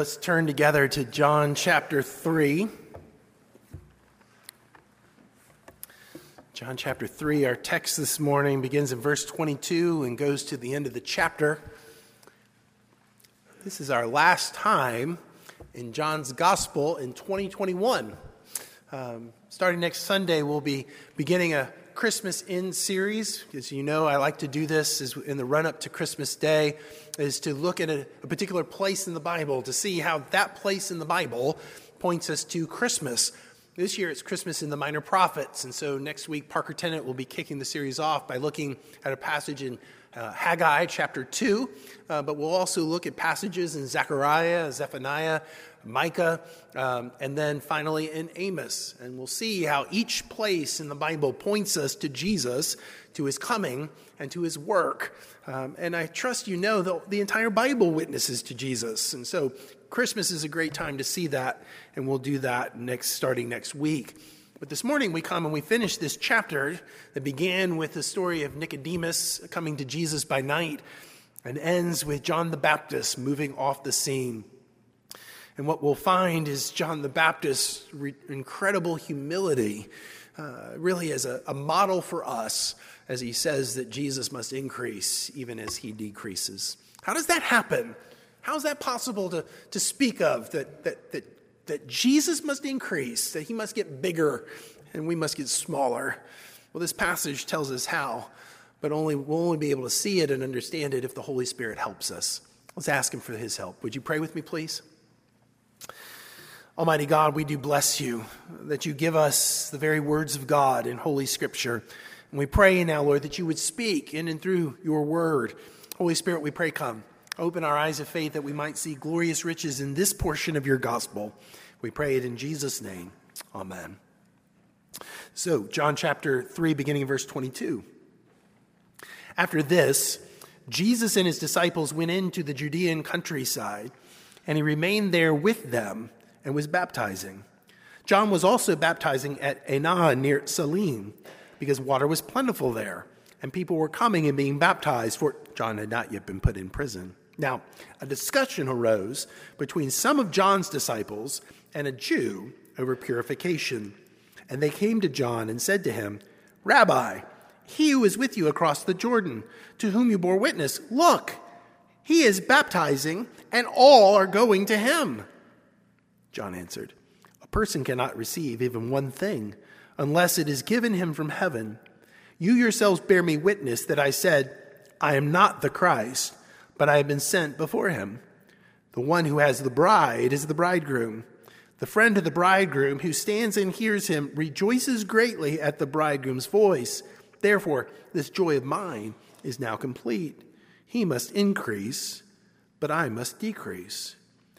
Let's turn together to John chapter 3. John chapter 3, our text this morning begins in verse 22 and goes to the end of the chapter. This is our last time in John's gospel in 2021. Um, starting next Sunday, we'll be beginning a Christmas in series. As you know, I like to do this in the run up to Christmas Day, is to look at a, a particular place in the Bible to see how that place in the Bible points us to Christmas. This year it's Christmas in the Minor Prophets, and so next week Parker Tennant will be kicking the series off by looking at a passage in uh, Haggai chapter 2, uh, but we'll also look at passages in Zechariah, Zephaniah, Micah, um, and then finally in Amos. And we'll see how each place in the Bible points us to Jesus, to his coming, and to his work. Um, and I trust you know that the entire Bible witnesses to Jesus. And so Christmas is a great time to see that, and we'll do that next, starting next week. But this morning we come and we finish this chapter that began with the story of Nicodemus coming to Jesus by night and ends with John the Baptist moving off the scene. And what we'll find is John the Baptist's re- incredible humility, uh, really as a, a model for us, as he says that Jesus must increase even as he decreases. How does that happen? How is that possible to, to speak of that, that, that, that Jesus must increase, that he must get bigger, and we must get smaller? Well, this passage tells us how, but only, we'll only be able to see it and understand it if the Holy Spirit helps us. Let's ask him for his help. Would you pray with me, please? Almighty God, we do bless you that you give us the very words of God in Holy Scripture. And we pray now, Lord, that you would speak in and through your word. Holy Spirit, we pray, come. Open our eyes of faith that we might see glorious riches in this portion of your gospel. We pray it in Jesus' name. Amen. So, John chapter 3, beginning in verse 22. After this, Jesus and his disciples went into the Judean countryside, and he remained there with them and was baptizing. John was also baptizing at Aenon near Salim because water was plentiful there, and people were coming and being baptized, for John had not yet been put in prison. Now, a discussion arose between some of John's disciples and a Jew over purification. And they came to John and said to him, Rabbi, he who is with you across the Jordan, to whom you bore witness, look, he is baptizing, and all are going to him. John answered, A person cannot receive even one thing unless it is given him from heaven. You yourselves bear me witness that I said, I am not the Christ, but I have been sent before him. The one who has the bride is the bridegroom. The friend of the bridegroom who stands and hears him rejoices greatly at the bridegroom's voice. Therefore, this joy of mine is now complete. He must increase, but I must decrease.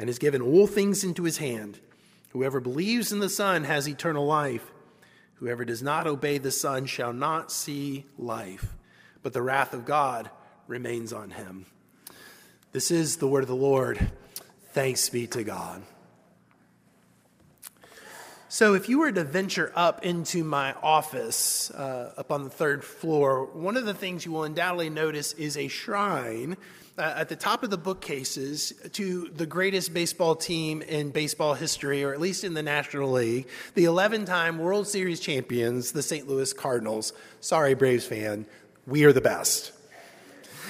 and has given all things into his hand. Whoever believes in the Son has eternal life. Whoever does not obey the Son shall not see life, but the wrath of God remains on him. This is the word of the Lord. Thanks be to God. So, if you were to venture up into my office uh, up on the third floor, one of the things you will undoubtedly notice is a shrine uh, at the top of the bookcases to the greatest baseball team in baseball history, or at least in the National League, the 11 time World Series champions, the St. Louis Cardinals. Sorry, Braves fan, we are the best.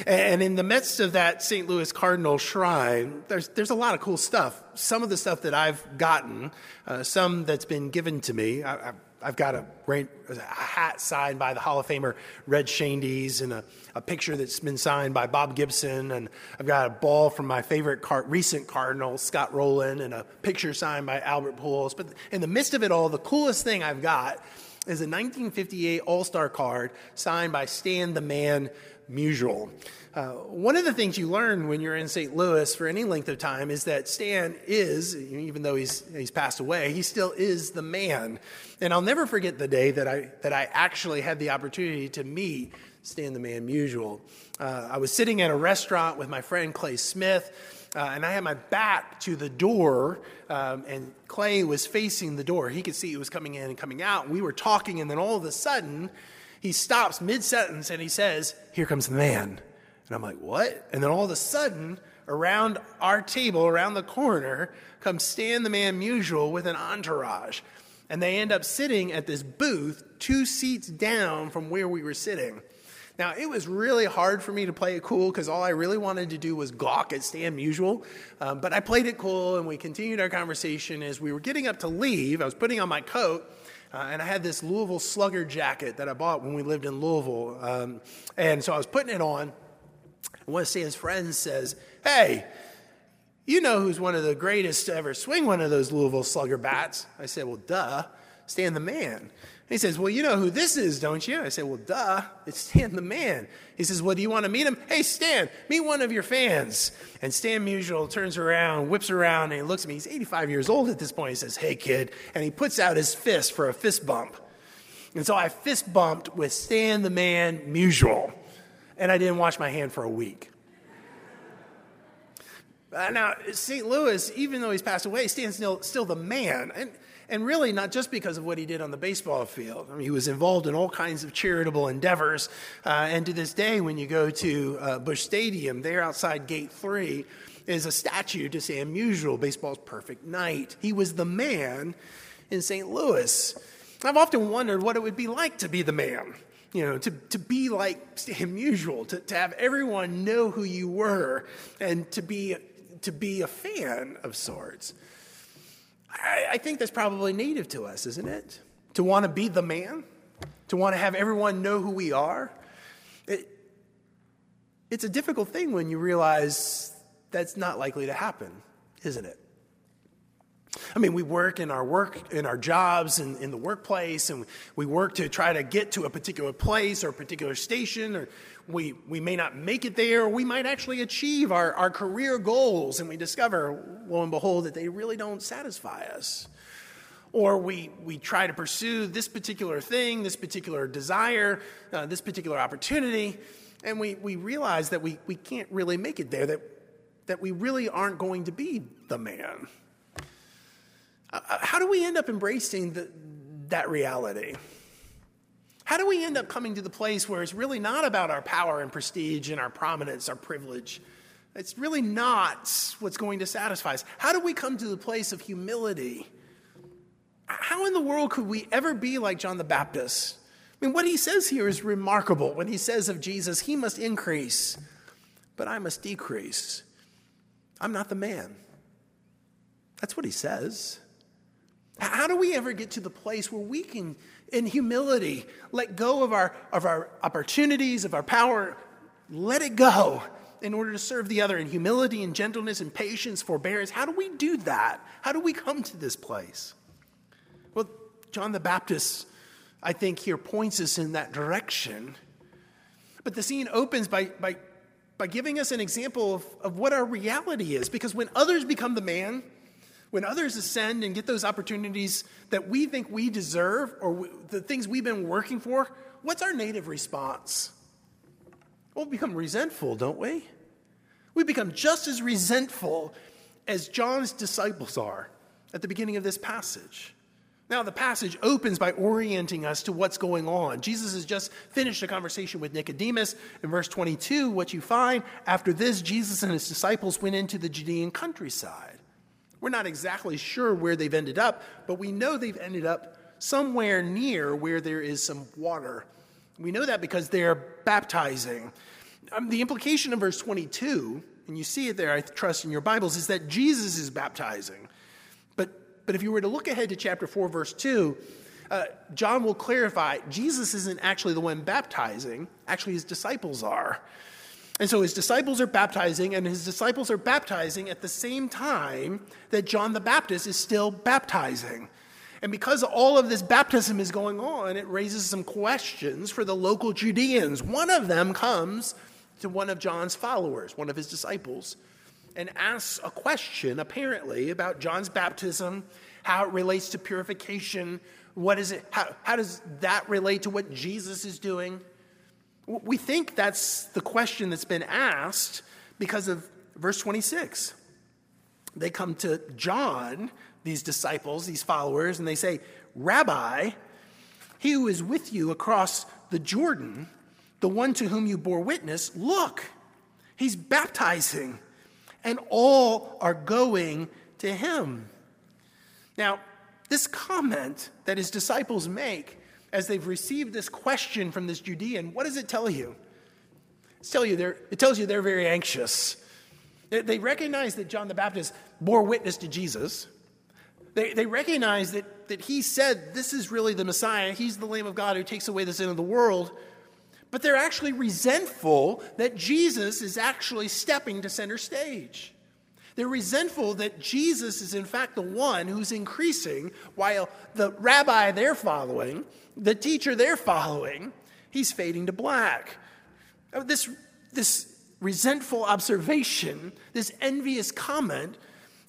And in the midst of that St. Louis Cardinal shrine, there's, there's a lot of cool stuff. Some of the stuff that I've gotten, uh, some that's been given to me. I, I, I've got a, a, hat signed by the Hall of Famer Red Schoendienst and a, a, picture that's been signed by Bob Gibson. And I've got a ball from my favorite car, recent Cardinal, Scott Rolen, and a picture signed by Albert Pujols. But in the midst of it all, the coolest thing I've got is a 1958 All Star card signed by Stan the Man Musial. Uh, one of the things you learn when you're in St. Louis for any length of time is that Stan is, even though he's, he's passed away, he still is the man. And I'll never forget the day that I, that I actually had the opportunity to meet Stan the Man Musial. Uh, I was sitting at a restaurant with my friend Clay Smith, uh, and I had my back to the door, um, and Clay was facing the door. He could see it was coming in and coming out. We were talking, and then all of a sudden, he stops mid sentence and he says, Here comes the man. And I'm like, what? And then all of a sudden, around our table, around the corner, comes Stan the Man Musial with an entourage. And they end up sitting at this booth two seats down from where we were sitting. Now, it was really hard for me to play it cool because all I really wanted to do was gawk at Stan Musial. Um, but I played it cool and we continued our conversation as we were getting up to leave. I was putting on my coat. Uh, and I had this Louisville Slugger jacket that I bought when we lived in Louisville. Um, and so I was putting it on. One of Stan's friends says, Hey, you know who's one of the greatest to ever swing one of those Louisville Slugger bats? I said, Well, duh, Stan the Man. He says, Well, you know who this is, don't you? I said, Well, duh, it's Stan the Man. He says, Well, do you want to meet him? Hey, Stan, meet one of your fans. And Stan Musial turns around, whips around, and he looks at me. He's 85 years old at this point. He says, Hey, kid. And he puts out his fist for a fist bump. And so I fist bumped with Stan the Man Musial and I didn't wash my hand for a week. Uh, now, St. Louis, even though he's passed away, stands still, still the man. And, and really, not just because of what he did on the baseball field. I mean, he was involved in all kinds of charitable endeavors. Uh, and to this day, when you go to uh, Busch Stadium, there outside Gate 3 is a statue to Sam Musial, baseball's perfect knight. He was the man in St. Louis. I've often wondered what it would be like to be the man you know, to, to be like Stan Musial, to, to have everyone know who you were, and to be, to be a fan of sorts. I, I think that's probably native to us, isn't it? To want to be the man, to want to have everyone know who we are. It, it's a difficult thing when you realize that's not likely to happen, isn't it? I mean, we work in our work, in our jobs, and in, in the workplace, and we work to try to get to a particular place or a particular station, or we, we may not make it there, or we might actually achieve our, our career goals, and we discover, lo and behold, that they really don't satisfy us. Or we, we try to pursue this particular thing, this particular desire, uh, this particular opportunity, and we, we realize that we, we can't really make it there, that, that we really aren't going to be the man. Uh, how do we end up embracing the, that reality? How do we end up coming to the place where it's really not about our power and prestige and our prominence, our privilege? It's really not what's going to satisfy us. How do we come to the place of humility? How in the world could we ever be like John the Baptist? I mean, what he says here is remarkable. When he says of Jesus, he must increase, but I must decrease. I'm not the man. That's what he says. How do we ever get to the place where we can, in humility, let go of our, of our opportunities, of our power, let it go in order to serve the other in humility and gentleness and patience, forbearance? How do we do that? How do we come to this place? Well, John the Baptist, I think, here points us in that direction. But the scene opens by, by, by giving us an example of, of what our reality is. Because when others become the man, when others ascend and get those opportunities that we think we deserve or the things we've been working for, what's our native response? Well, we become resentful, don't we? We become just as resentful as John's disciples are at the beginning of this passage. Now, the passage opens by orienting us to what's going on. Jesus has just finished a conversation with Nicodemus. In verse 22, what you find after this, Jesus and his disciples went into the Judean countryside. We're not exactly sure where they've ended up, but we know they've ended up somewhere near where there is some water. We know that because they're baptizing. Um, the implication of verse 22, and you see it there, I trust in your Bibles, is that Jesus is baptizing. But, but if you were to look ahead to chapter 4, verse 2, uh, John will clarify Jesus isn't actually the one baptizing, actually, his disciples are. And so his disciples are baptizing, and his disciples are baptizing at the same time that John the Baptist is still baptizing. And because all of this baptism is going on, it raises some questions for the local Judeans. One of them comes to one of John's followers, one of his disciples, and asks a question, apparently, about John's baptism, how it relates to purification. What is it? How, how does that relate to what Jesus is doing? We think that's the question that's been asked because of verse 26. They come to John, these disciples, these followers, and they say, Rabbi, he who is with you across the Jordan, the one to whom you bore witness, look, he's baptizing, and all are going to him. Now, this comment that his disciples make as they've received this question from this Judean, what does it tell you? Tell you it tells you they're very anxious. They, they recognize that John the Baptist bore witness to Jesus. They, they recognize that, that he said, This is really the Messiah. He's the Lamb of God who takes away the sin of the world. But they're actually resentful that Jesus is actually stepping to center stage. They're resentful that Jesus is, in fact, the one who's increasing, while the rabbi they're following, the teacher they're following, he's fading to black. This, this resentful observation, this envious comment,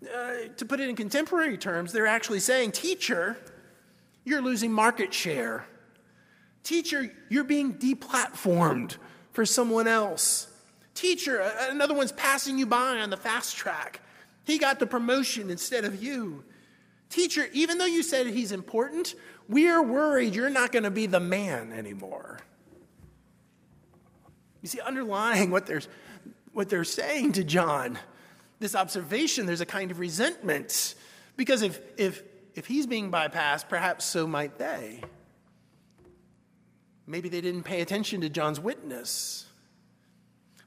uh, to put it in contemporary terms, they're actually saying, Teacher, you're losing market share. Teacher, you're being deplatformed for someone else. Teacher, another one's passing you by on the fast track. He got the promotion instead of you. Teacher, even though you said he's important, we are worried you're not going to be the man anymore. You see, underlying what they're, what they're saying to John, this observation, there's a kind of resentment. Because if, if, if he's being bypassed, perhaps so might they. Maybe they didn't pay attention to John's witness.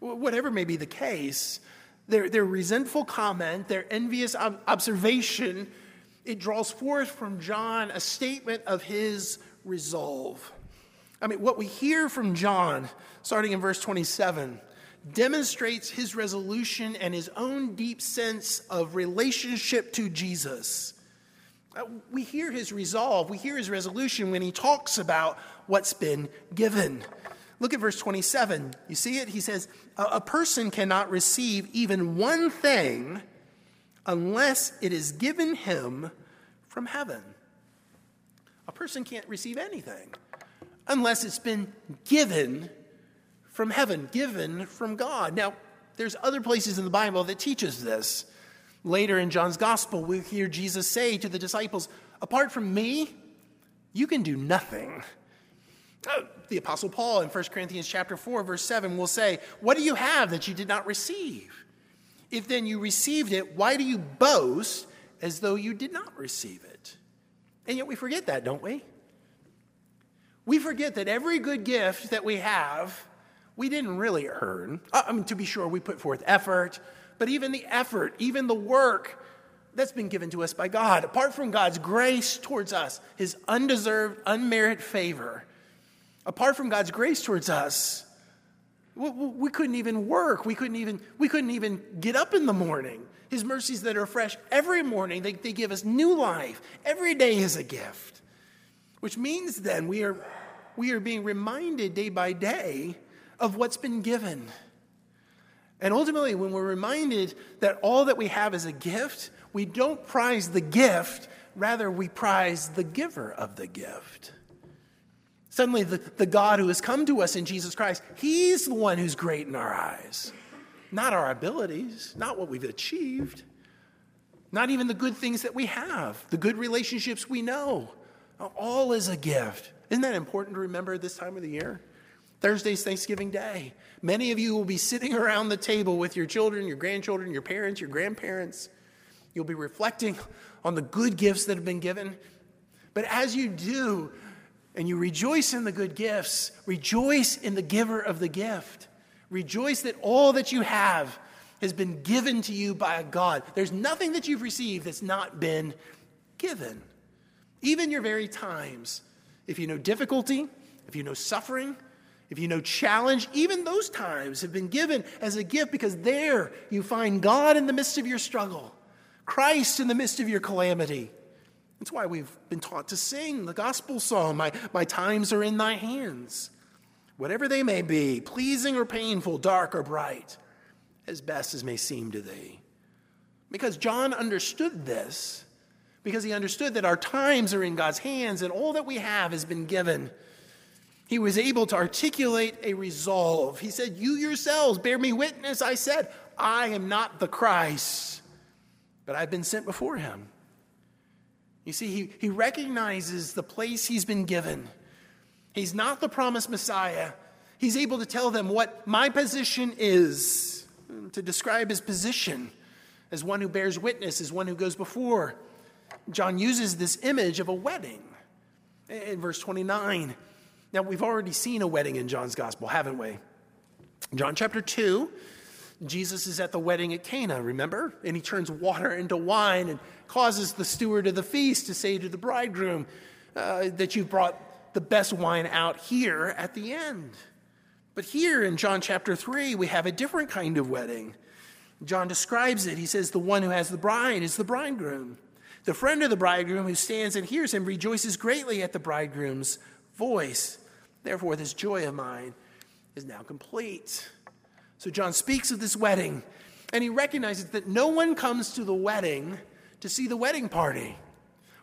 Whatever may be the case, their, their resentful comment, their envious observation, it draws forth from John a statement of his resolve. I mean, what we hear from John, starting in verse 27, demonstrates his resolution and his own deep sense of relationship to Jesus. Uh, we hear his resolve, we hear his resolution when he talks about what's been given. Look at verse 27. You see it? He says, A person cannot receive even one thing unless it is given him from heaven. A person can't receive anything unless it's been given from heaven, given from God. Now, there's other places in the Bible that teaches this. Later in John's gospel, we hear Jesus say to the disciples, Apart from me, you can do nothing. The apostle Paul in 1 Corinthians chapter 4 verse 7 will say, "What do you have that you did not receive? If then you received it, why do you boast as though you did not receive it?" And yet we forget that, don't we? We forget that every good gift that we have, we didn't really earn. I mean, to be sure, we put forth effort, but even the effort, even the work, that's been given to us by God. Apart from God's grace towards us, his undeserved, unmerited favor, apart from God's grace towards us, we couldn't even work. We couldn't even, we couldn't even get up in the morning. His mercies that are fresh every morning, they, they give us new life. Every day is a gift. Which means then we are, we are being reminded day by day of what's been given. And ultimately, when we're reminded that all that we have is a gift, we don't prize the gift, rather, we prize the giver of the gift. Suddenly, the, the God who has come to us in Jesus Christ, He's the one who's great in our eyes, not our abilities, not what we've achieved, not even the good things that we have, the good relationships we know. All is a gift. Isn't that important to remember this time of the year? Thursday's Thanksgiving Day. Many of you will be sitting around the table with your children, your grandchildren, your parents, your grandparents. You'll be reflecting on the good gifts that have been given. But as you do, and you rejoice in the good gifts, rejoice in the giver of the gift. Rejoice that all that you have has been given to you by God. There's nothing that you've received that's not been given. Even your very times. If you know difficulty, if you know suffering, if you know challenge, even those times have been given as a gift because there you find God in the midst of your struggle, Christ in the midst of your calamity. That's why we've been taught to sing the gospel song, My, my times are in thy hands. whatever they may be, pleasing or painful, dark or bright, as best as may seem to thee. Because John understood this, because he understood that our times are in God's hands and all that we have has been given. He was able to articulate a resolve. He said, You yourselves bear me witness. I said, I am not the Christ, but I've been sent before him. You see, he, he recognizes the place he's been given. He's not the promised Messiah. He's able to tell them what my position is, to describe his position as one who bears witness, as one who goes before. John uses this image of a wedding in verse 29. Now, we've already seen a wedding in John's gospel, haven't we? John chapter 2, Jesus is at the wedding at Cana, remember? And he turns water into wine and causes the steward of the feast to say to the bridegroom uh, that you've brought the best wine out here at the end. But here in John chapter 3, we have a different kind of wedding. John describes it. He says, The one who has the bride is the bridegroom. The friend of the bridegroom who stands and hears him rejoices greatly at the bridegroom's voice. Therefore, this joy of mine is now complete. So John speaks of this wedding, and he recognizes that no one comes to the wedding to see the wedding party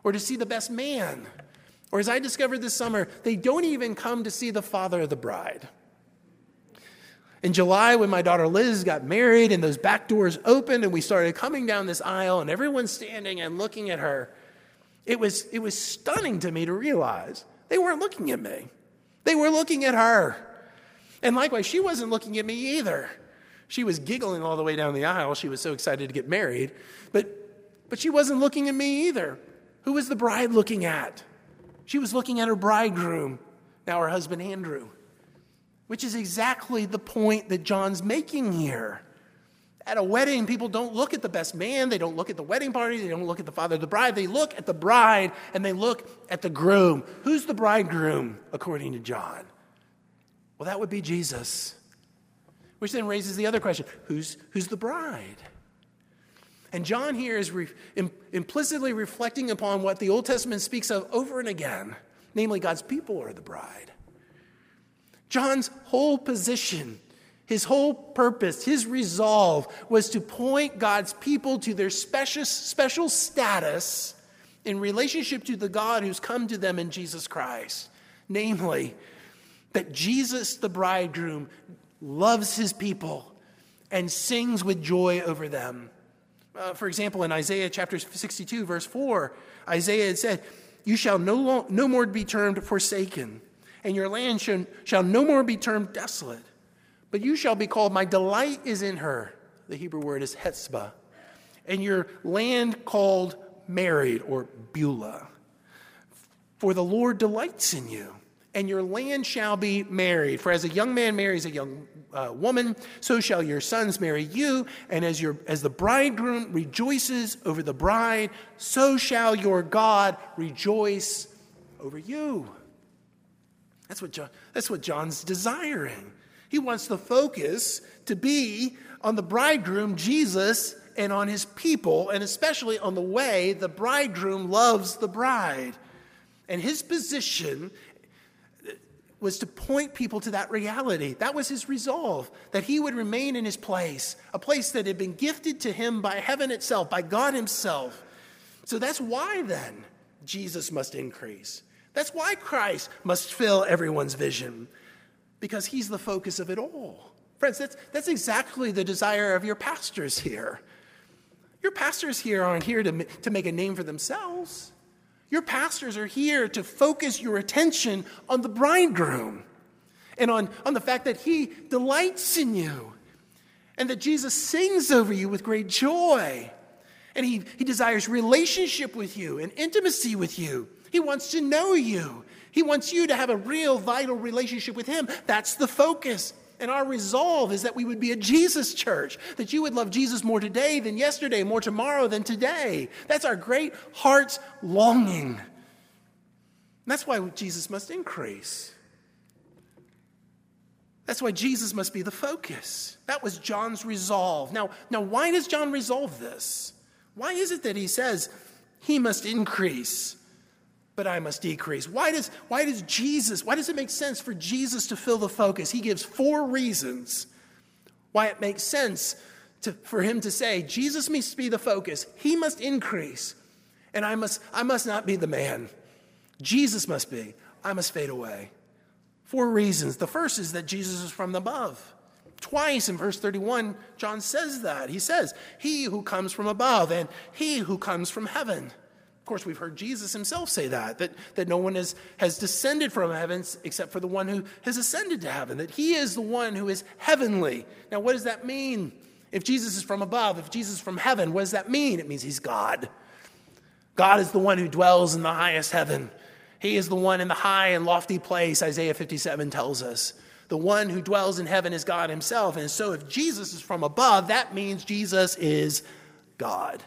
or to see the best man. Or, as I discovered this summer, they don't even come to see the father of the bride. In July, when my daughter Liz got married and those back doors opened and we started coming down this aisle and everyone's standing and looking at her, it was, it was stunning to me to realize they weren't looking at me. They were looking at her. And likewise, she wasn't looking at me either. She was giggling all the way down the aisle. She was so excited to get married. But, but she wasn't looking at me either. Who was the bride looking at? She was looking at her bridegroom, now her husband Andrew which is exactly the point that John's making here. At a wedding, people don't look at the best man, they don't look at the wedding party, they don't look at the father of the bride, they look at the bride and they look at the groom. Who's the bridegroom, according to John? Well, that would be Jesus. Which then raises the other question who's, who's the bride? And John here is re- Im- implicitly reflecting upon what the Old Testament speaks of over and again namely, God's people are the bride. John's whole position, his whole purpose, his resolve was to point God's people to their special, special status in relationship to the God who's come to them in Jesus Christ. Namely, that Jesus, the bridegroom, loves his people and sings with joy over them. Uh, for example, in Isaiah chapter 62, verse 4, Isaiah had said, You shall no, long, no more be termed forsaken and your land shall, shall no more be termed desolate, but you shall be called, My delight is in her. The Hebrew word is Hephzibah. And your land called married or Beulah. For the Lord delights in you, and your land shall be married. For as a young man marries a young uh, woman, so shall your sons marry you. And as, your, as the bridegroom rejoices over the bride, so shall your God rejoice over you. That's what, John, that's what John's desiring. He wants the focus to be on the bridegroom, Jesus, and on his people, and especially on the way the bridegroom loves the bride. And his position was to point people to that reality. That was his resolve, that he would remain in his place, a place that had been gifted to him by heaven itself, by God himself. So that's why then Jesus must increase. That's why Christ must fill everyone's vision, because he's the focus of it all. Friends, that's, that's exactly the desire of your pastors here. Your pastors here aren't here to, to make a name for themselves. Your pastors are here to focus your attention on the bridegroom and on, on the fact that he delights in you and that Jesus sings over you with great joy. And he, he desires relationship with you and intimacy with you. He wants to know you. He wants you to have a real, vital relationship with Him. That's the focus. And our resolve is that we would be a Jesus church, that you would love Jesus more today than yesterday, more tomorrow than today. That's our great heart's longing. And that's why Jesus must increase. That's why Jesus must be the focus. That was John's resolve. Now, now why does John resolve this? Why is it that he says he must increase? But I must decrease. Why does, why does Jesus, why does it make sense for Jesus to fill the focus? He gives four reasons why it makes sense to, for him to say, Jesus must be the focus, he must increase, and I must, I must not be the man. Jesus must be, I must fade away. Four reasons. The first is that Jesus is from above. Twice in verse 31, John says that. He says, He who comes from above and He who comes from heaven. Of course, we've heard Jesus himself say that, that, that no one has, has descended from heaven except for the one who has ascended to heaven, that He is the one who is heavenly. Now, what does that mean? If Jesus is from above, if Jesus is from heaven, what does that mean? It means He's God. God is the one who dwells in the highest heaven. He is the one in the high and lofty place, Isaiah 57 tells us. The one who dwells in heaven is God himself. And so if Jesus is from above, that means Jesus is God.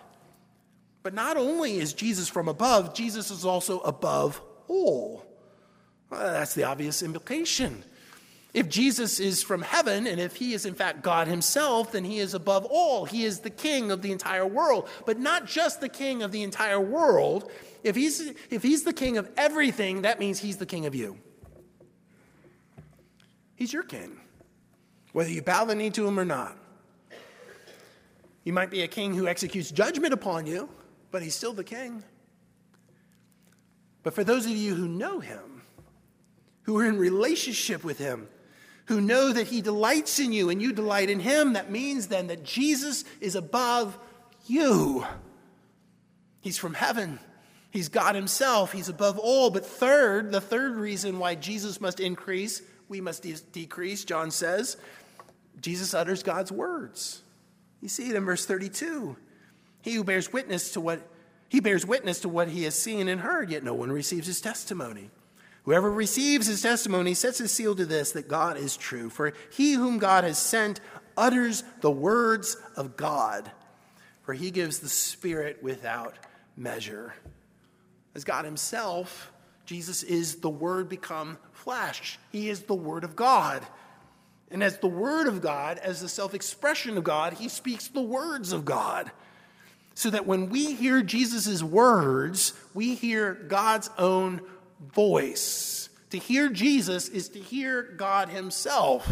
But not only is Jesus from above, Jesus is also above all. Well, that's the obvious implication. If Jesus is from heaven, and if he is in fact God himself, then he is above all. He is the king of the entire world. But not just the king of the entire world. If he's, if he's the king of everything, that means he's the king of you. He's your king, whether you bow the knee to him or not. You might be a king who executes judgment upon you, but he's still the king. But for those of you who know him, who are in relationship with him, who know that he delights in you and you delight in him, that means then that Jesus is above you. He's from heaven. He's God himself. He's above all. But third, the third reason why Jesus must increase we must de- decrease, John says. Jesus utters God's words. You see it in verse 32. He who bears witness to what he bears witness to what he has seen and heard, yet no one receives his testimony. Whoever receives his testimony sets his seal to this that God is true. For he whom God has sent utters the words of God, for he gives the Spirit without measure. As God himself, Jesus is the Word become flesh. He is the Word of God. And as the Word of God, as the self expression of God, he speaks the words of God. So that when we hear Jesus' words, we hear God's own voice. To hear Jesus is to hear God Himself.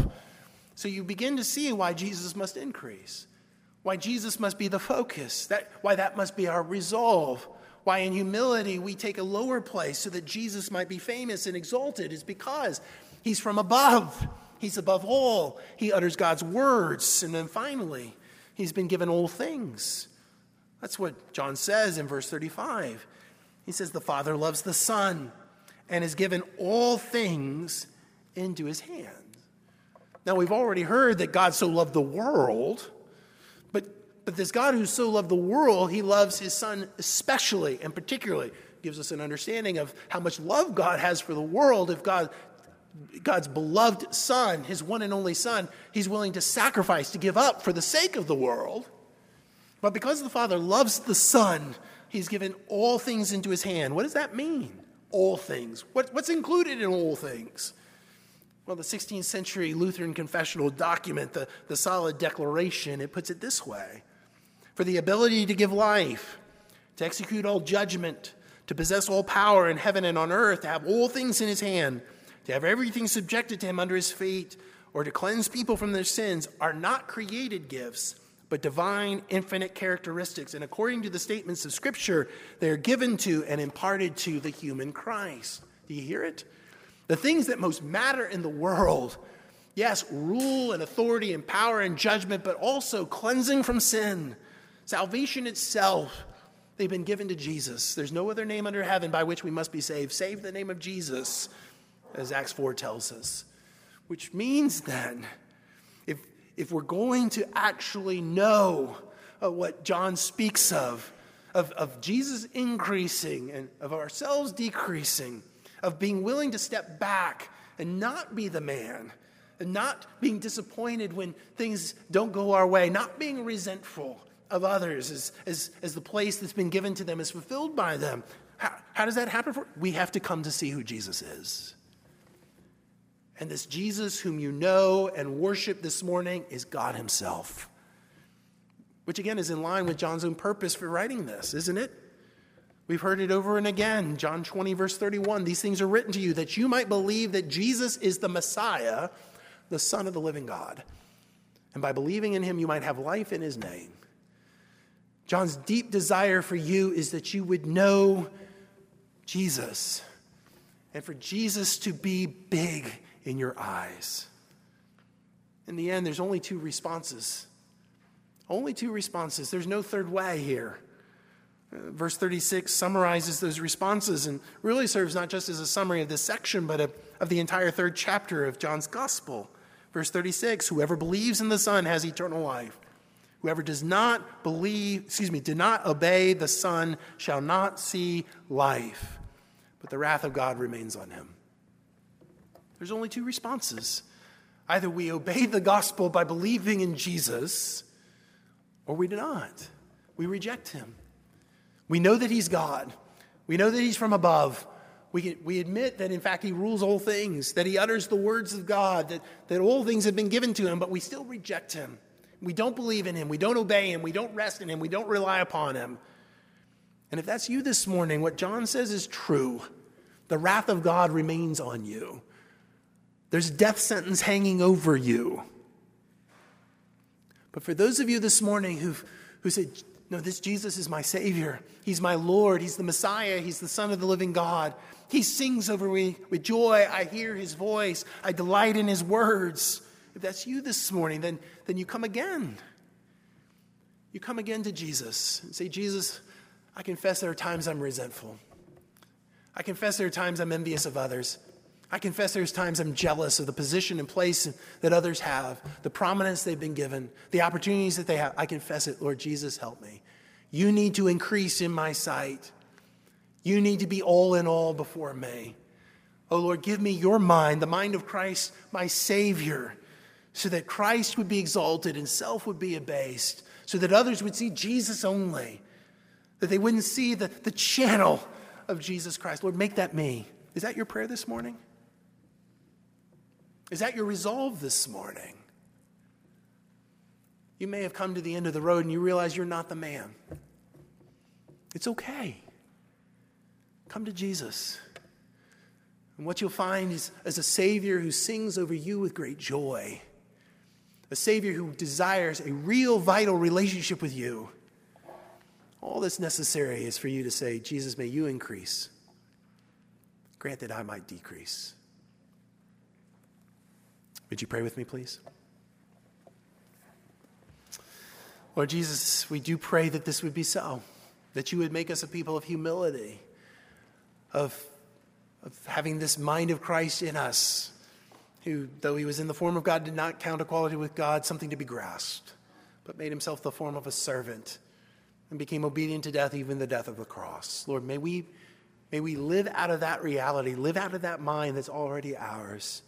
So you begin to see why Jesus must increase, why Jesus must be the focus, that, why that must be our resolve why in humility we take a lower place so that Jesus might be famous and exalted is because he's from above. He's above all. He utters God's words. And then finally, he's been given all things. That's what John says in verse 35. He says, The Father loves the Son and has given all things into his hands. Now, we've already heard that God so loved the world but but this God who so loved the world, he loves his son especially and particularly. Gives us an understanding of how much love God has for the world. If God, God's beloved son, his one and only son, he's willing to sacrifice, to give up for the sake of the world. But because the Father loves the Son, he's given all things into his hand. What does that mean? All things. What, what's included in all things? Well, the 16th century Lutheran confessional document, the, the Solid Declaration, it puts it this way for the ability to give life, to execute all judgment, to possess all power in heaven and on earth, to have all things in his hand, to have everything subjected to him under his feet, or to cleanse people from their sins are not created gifts, but divine, infinite characteristics. And according to the statements of Scripture, they are given to and imparted to the human Christ. Do you hear it? The things that most matter in the world yes, rule and authority and power and judgment, but also cleansing from sin Salvation itself, they've been given to Jesus. There's no other name under heaven by which we must be saved, save the name of Jesus, as Acts 4 tells us. Which means then, if, we're going to actually know uh, what John speaks of, of, of Jesus increasing and of ourselves decreasing, of being willing to step back and not be the man, and not being disappointed when things don't go our way, not being resentful, of others as, as, as the place that's been given to them is fulfilled by them. How, how does that happen? For, we have to come to see who Jesus is. And this Jesus, whom you know and worship this morning, is God Himself. Which again is in line with John's own purpose for writing this, isn't it? We've heard it over and again. John 20, verse 31. These things are written to you that you might believe that Jesus is the Messiah, the Son of the living God. And by believing in him, you might have life in his name. John's deep desire for you is that you would know Jesus and for Jesus to be big in your eyes. In the end, there's only two responses. Only two responses. There's no third way here. Uh, verse 36 summarizes those responses and really serves not just as a summary of this section, but of, the entire third chapter of John's gospel. Verse 36 Whoever believes in the Son has eternal life. Whoever does not believe, excuse me, do not obey the Son shall not see life, but the wrath of God remains on him. There's only two responses. Either we obey the gospel by believing in Jesus, or we do not. We reject him. We know that he's God. We know that he's from above. We, we admit that, in fact, he rules all things, that he utters the words of God, that, that all things have been given to him, but we still reject him. We don't believe in him. We don't obey him. We don't rest in him. We don't rely upon him. And if that's you this morning, what John says is true. The wrath of God remains on you. There's a death sentence hanging over you. But for those of you this morning who who said, No, this Jesus is my Savior. He's my Lord. He's the Messiah. He's the Son of the living God. He sings over me with joy. I hear his voice. I delight in his words. If that's you this morning, then, then you come again. You come again to Jesus and say, Jesus, I confess there are times I'm resentful. I confess there are times I'm envious of others. I confess there's times I'm jealous of the position and place that others have, the prominence they've been given, the opportunities that they have. I confess it. Lord Jesus, help me. You need to increase in my sight. You need to be all in all before me. Oh Lord, give me your mind, the mind of Christ, my Savior, so that Christ would be exalted and self would be abased, so that others would see Jesus only, that they wouldn't see the, the channel of Jesus Christ. Lord, make that me. Is that your prayer this morning? Is that your resolve this morning? You may have come to the end of the road and you realize you're not the man. It's okay. Come to Jesus. And what you'll find is as a Savior who sings over you with great joy, a Savior who desires a real, vital relationship with you. All that's necessary is for you to say, Jesus, may you increase. Grant that I might decrease. Would you pray with me, please? Lord Jesus, we do pray that this would be so, that you would make us a people of humility, of, of having this mind of Christ in us, who, though he was in the form of God, did not count equality with God something to be grasped, but made himself the form of a servant and became obedient to death, even the death of the cross. Lord, may we, may we live out of that reality, live out of that mind that's already ours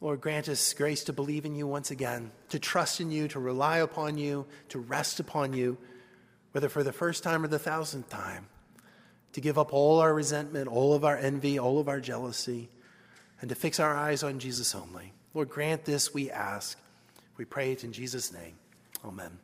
Lord, grant us grace to believe in you once again, to trust in you, to rely upon you, to rest upon you, whether for the first time or the thousandth time, to give up all our resentment, all of our envy, all of our jealousy, and to fix our eyes on Jesus only. Lord, grant this, we ask. We pray it in Jesus' name. Amen.